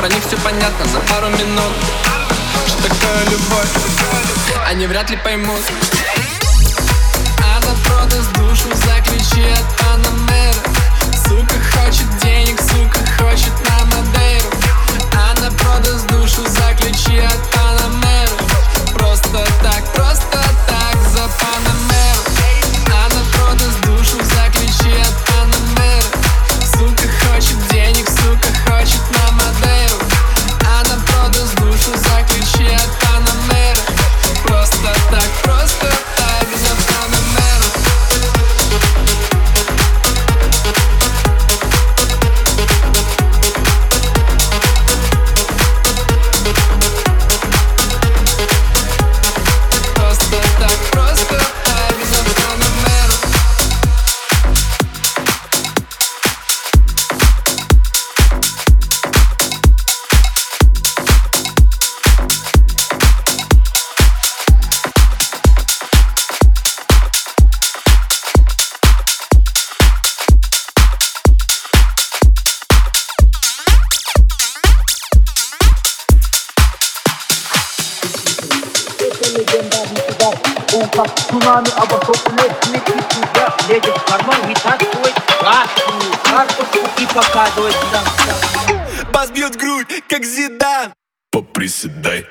про них все понятно за пару минут. Что такое любовь, они вряд ли поймут. А Она продаст душу, заключи от Панамера Сука хочет денег, сука хочет на Мадейру Она а продаст душу, заключи от Панамера Просто так, просто так за Панамеру Она а продаст душу, заключи от показывать. Бас бьет грудь, как Зидан. Поприседай.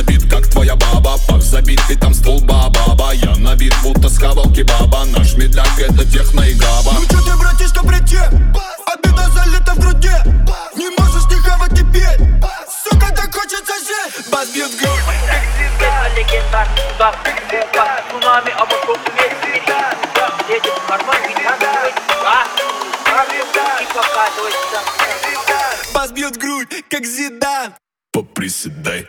на бит, как твоя баба. Пах забит и там ствол баба Я на вид будто с хавалки баба. Наш медляк это техно и габа. Ну чё ты, братишка, братья? Обида залита в груди. Не можешь не хавать теперь Сука, так хочется жить. Бас бьет грудь Легендар, да, Бас бьет грудь, как Зидан. Поприседай.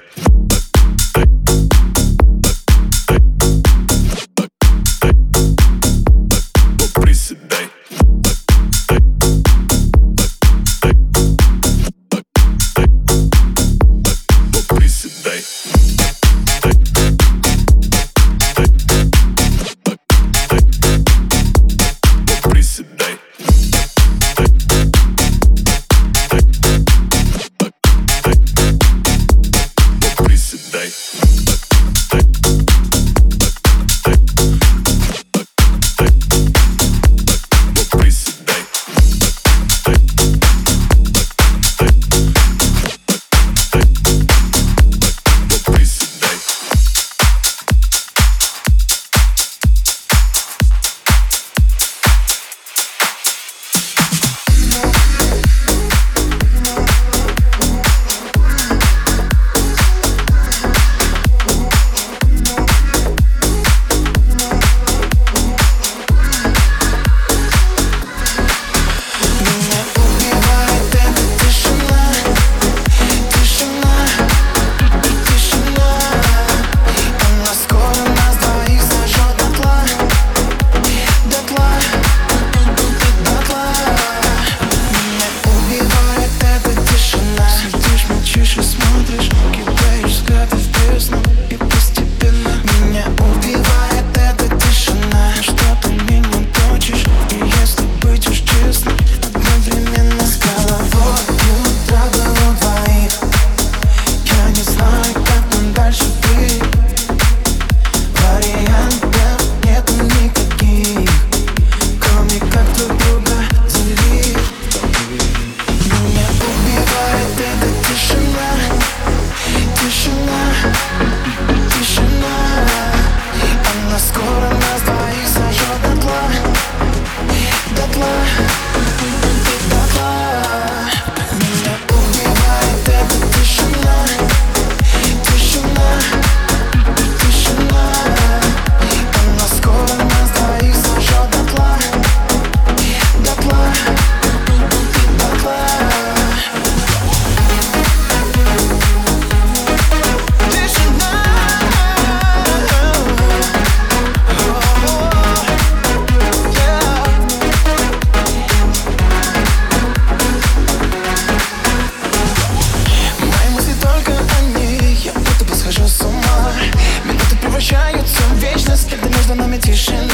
ocean.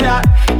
Yeah.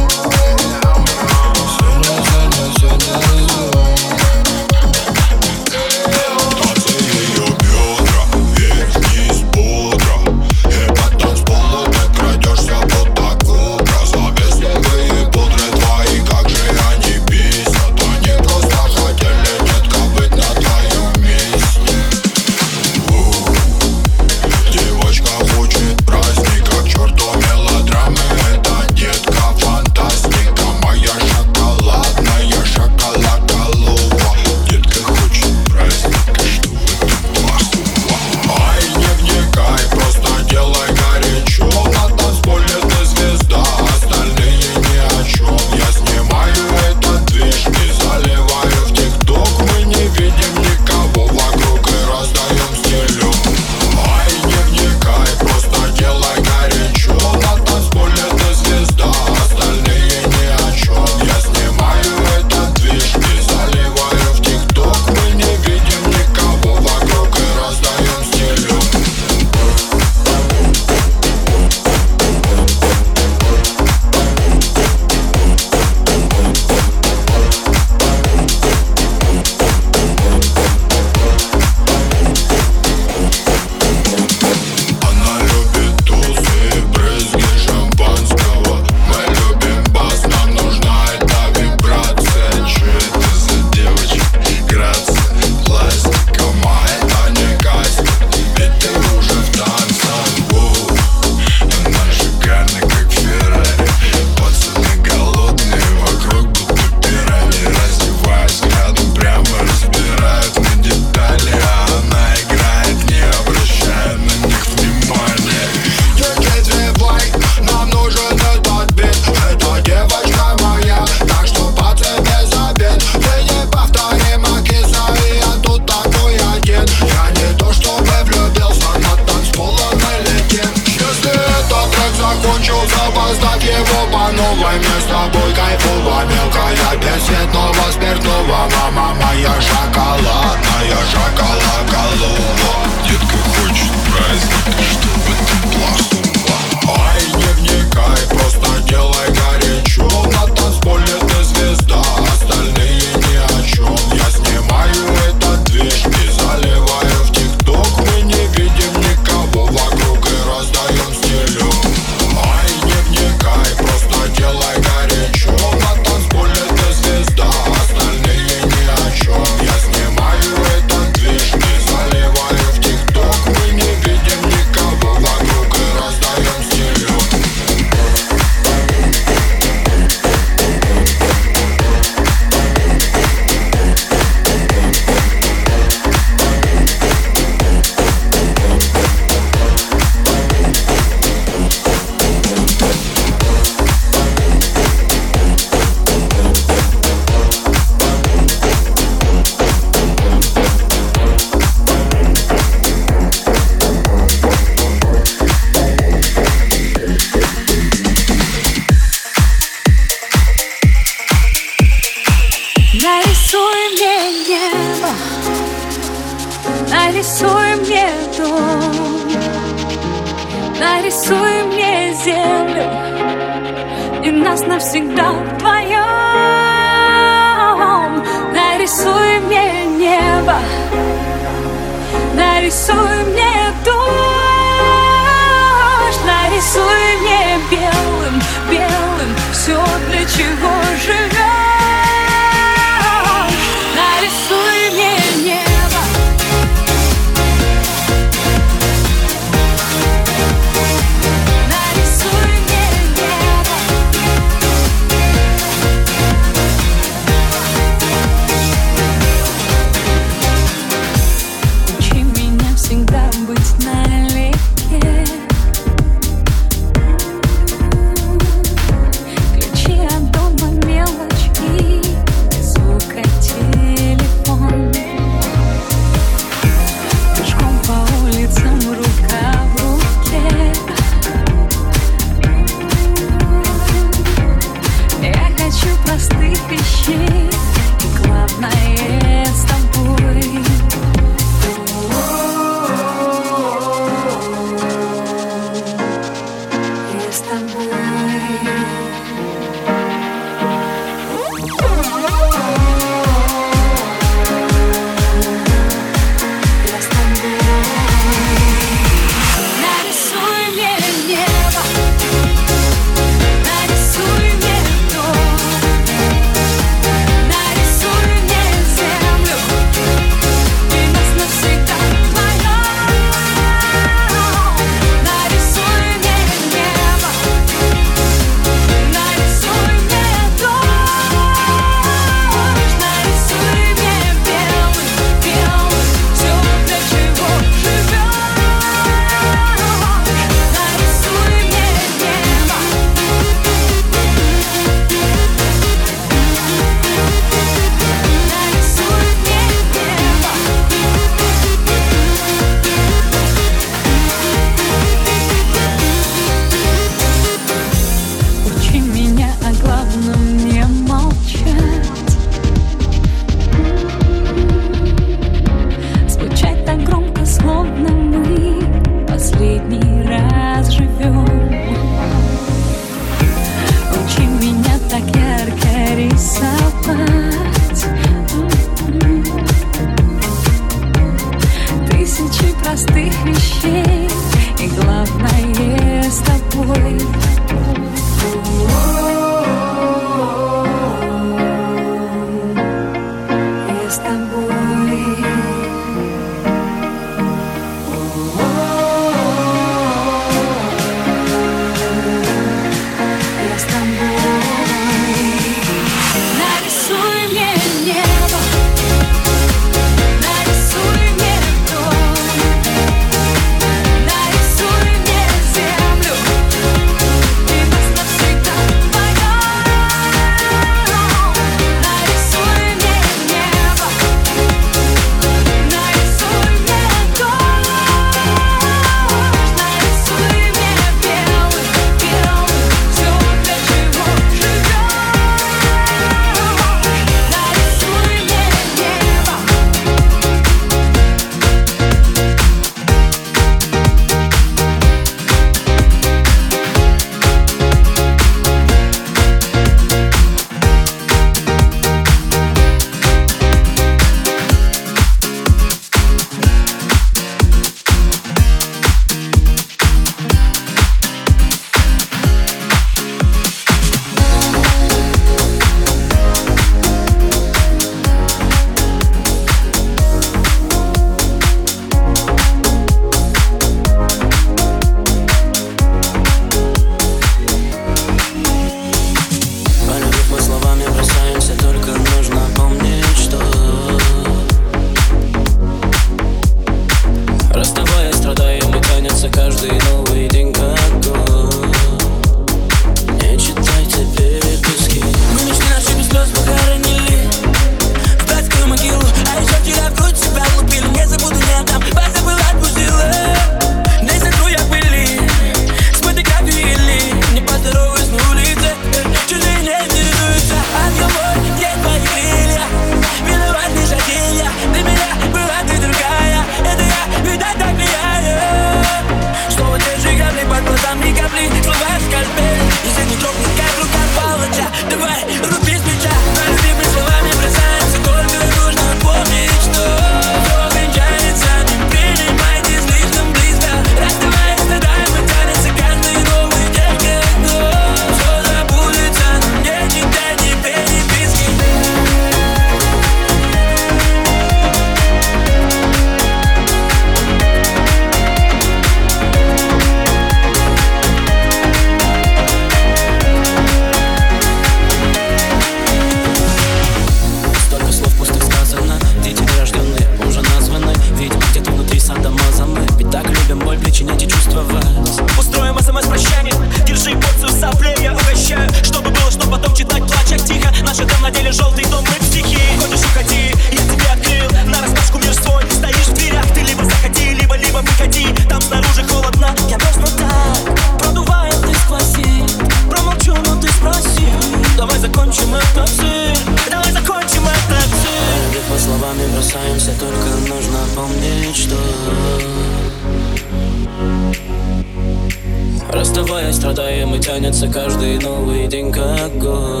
Каждый новый день как год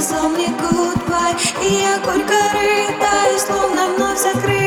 сказал мне goodbye И я горько рыдаю, словно вновь закрыт.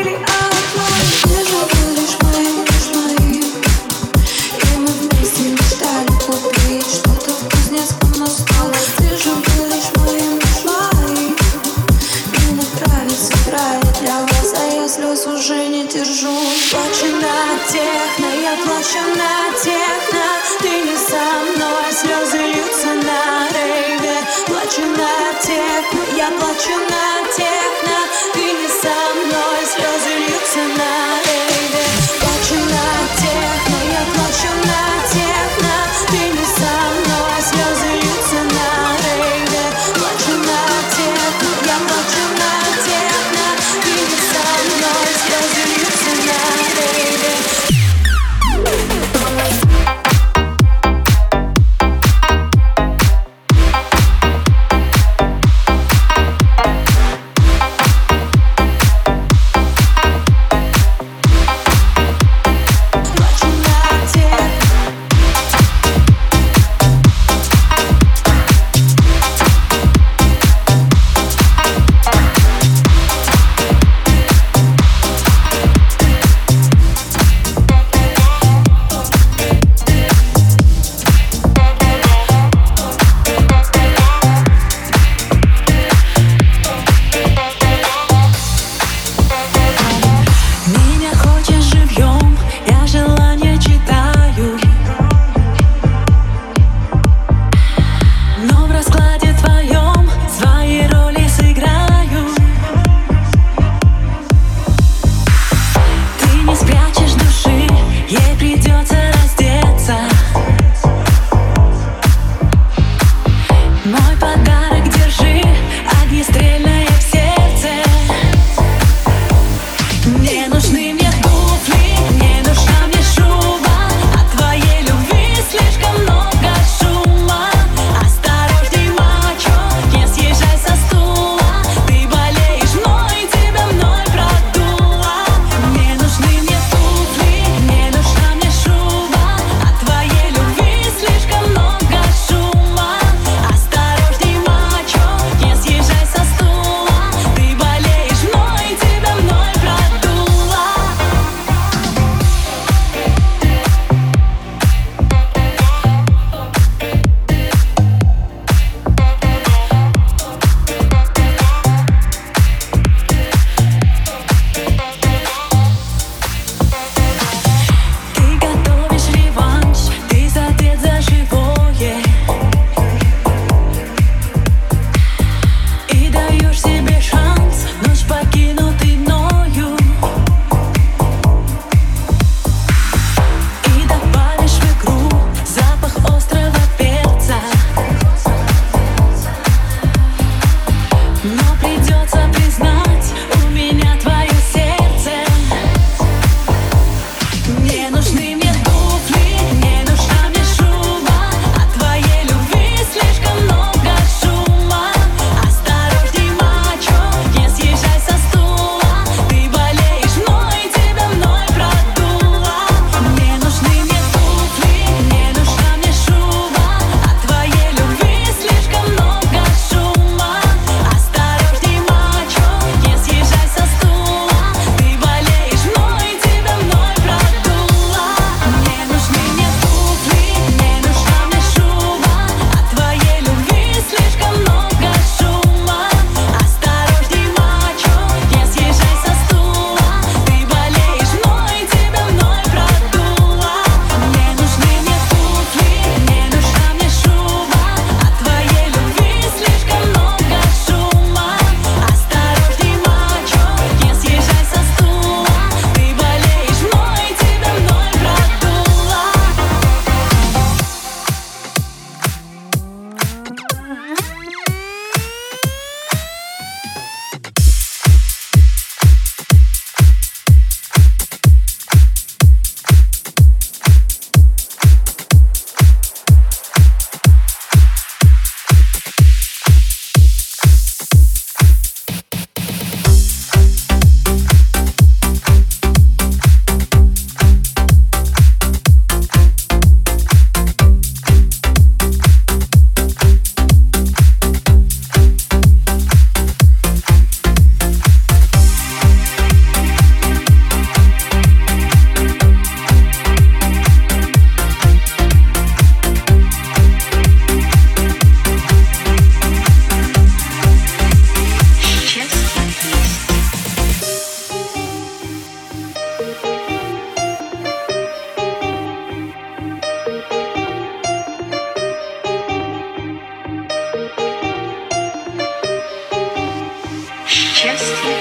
chest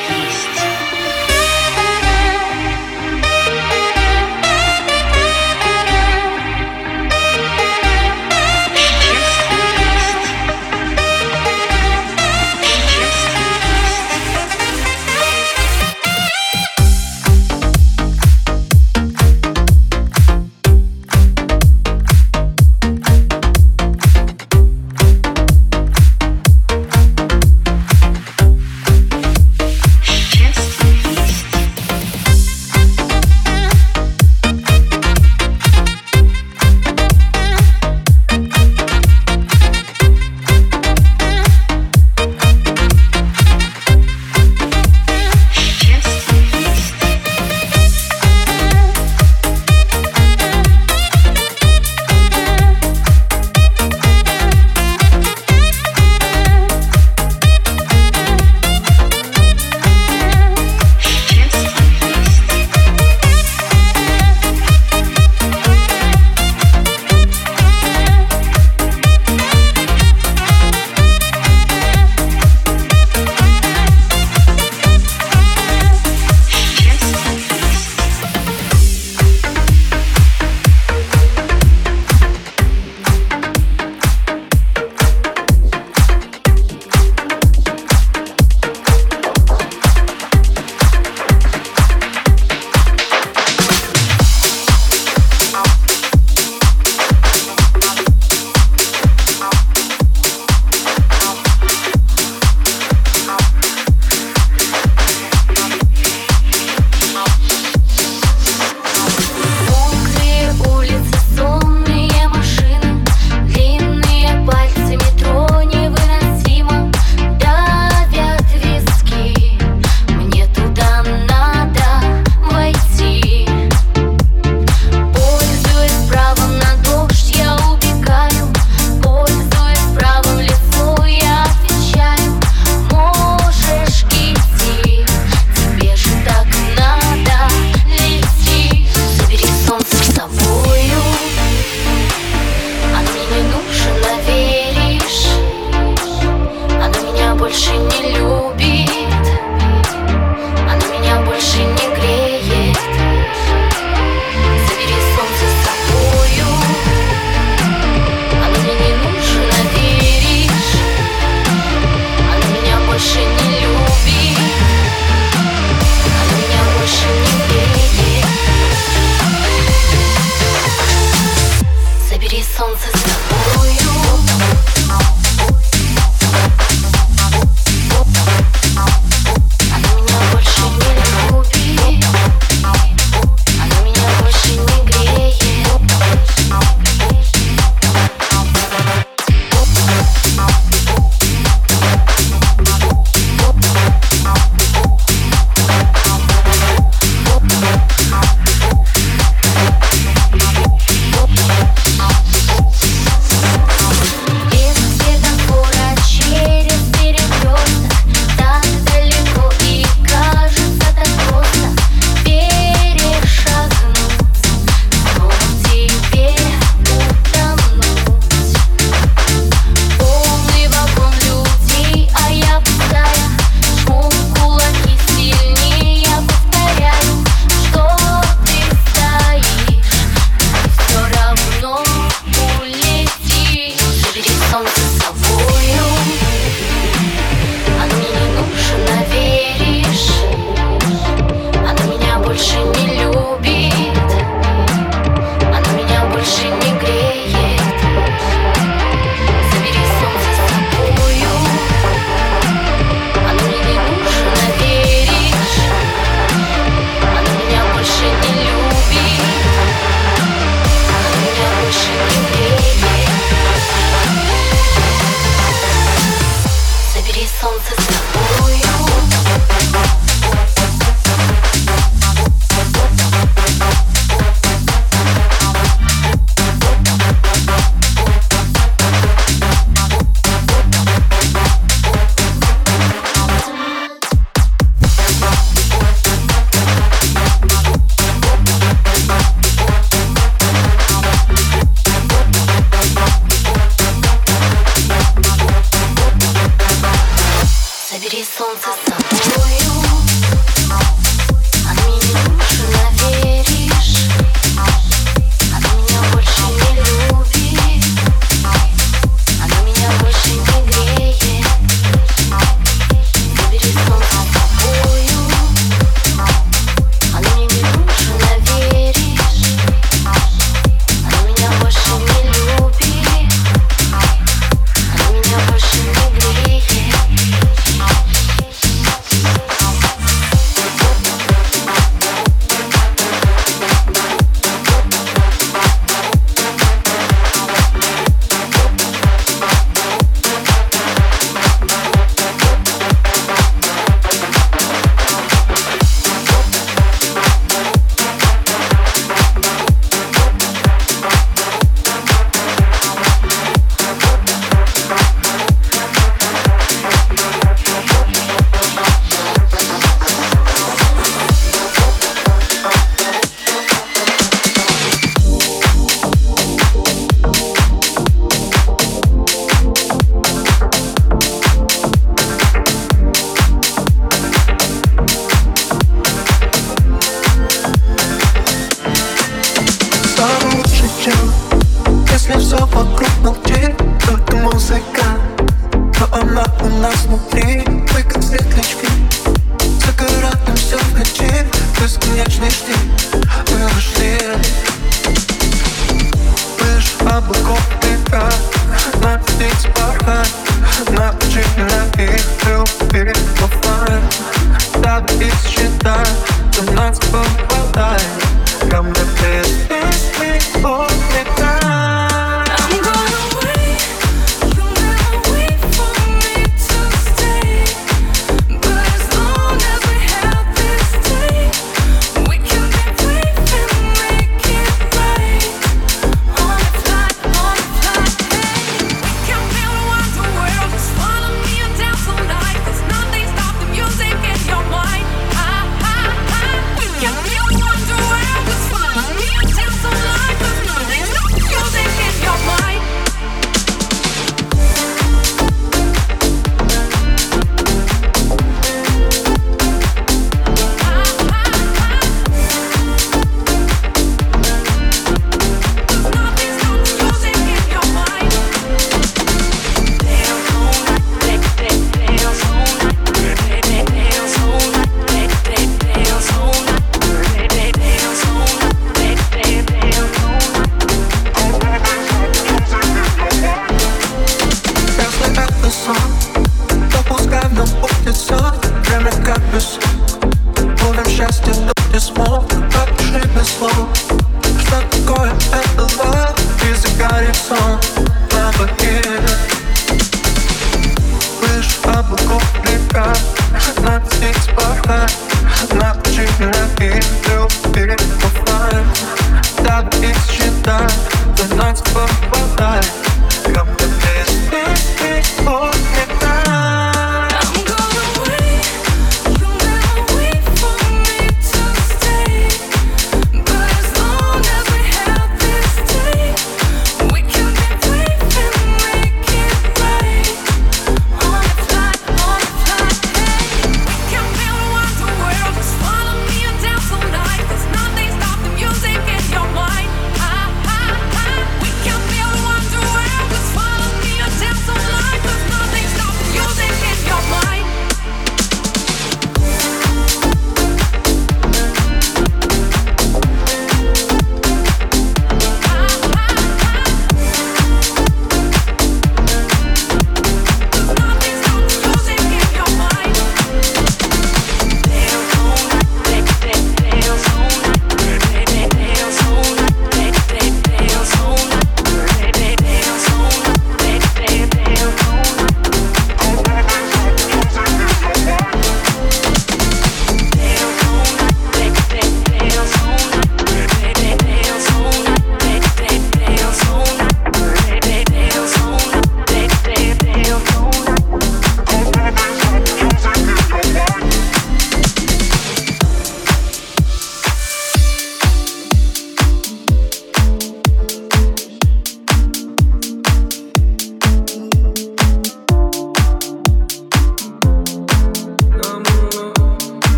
song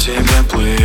к тебе плыть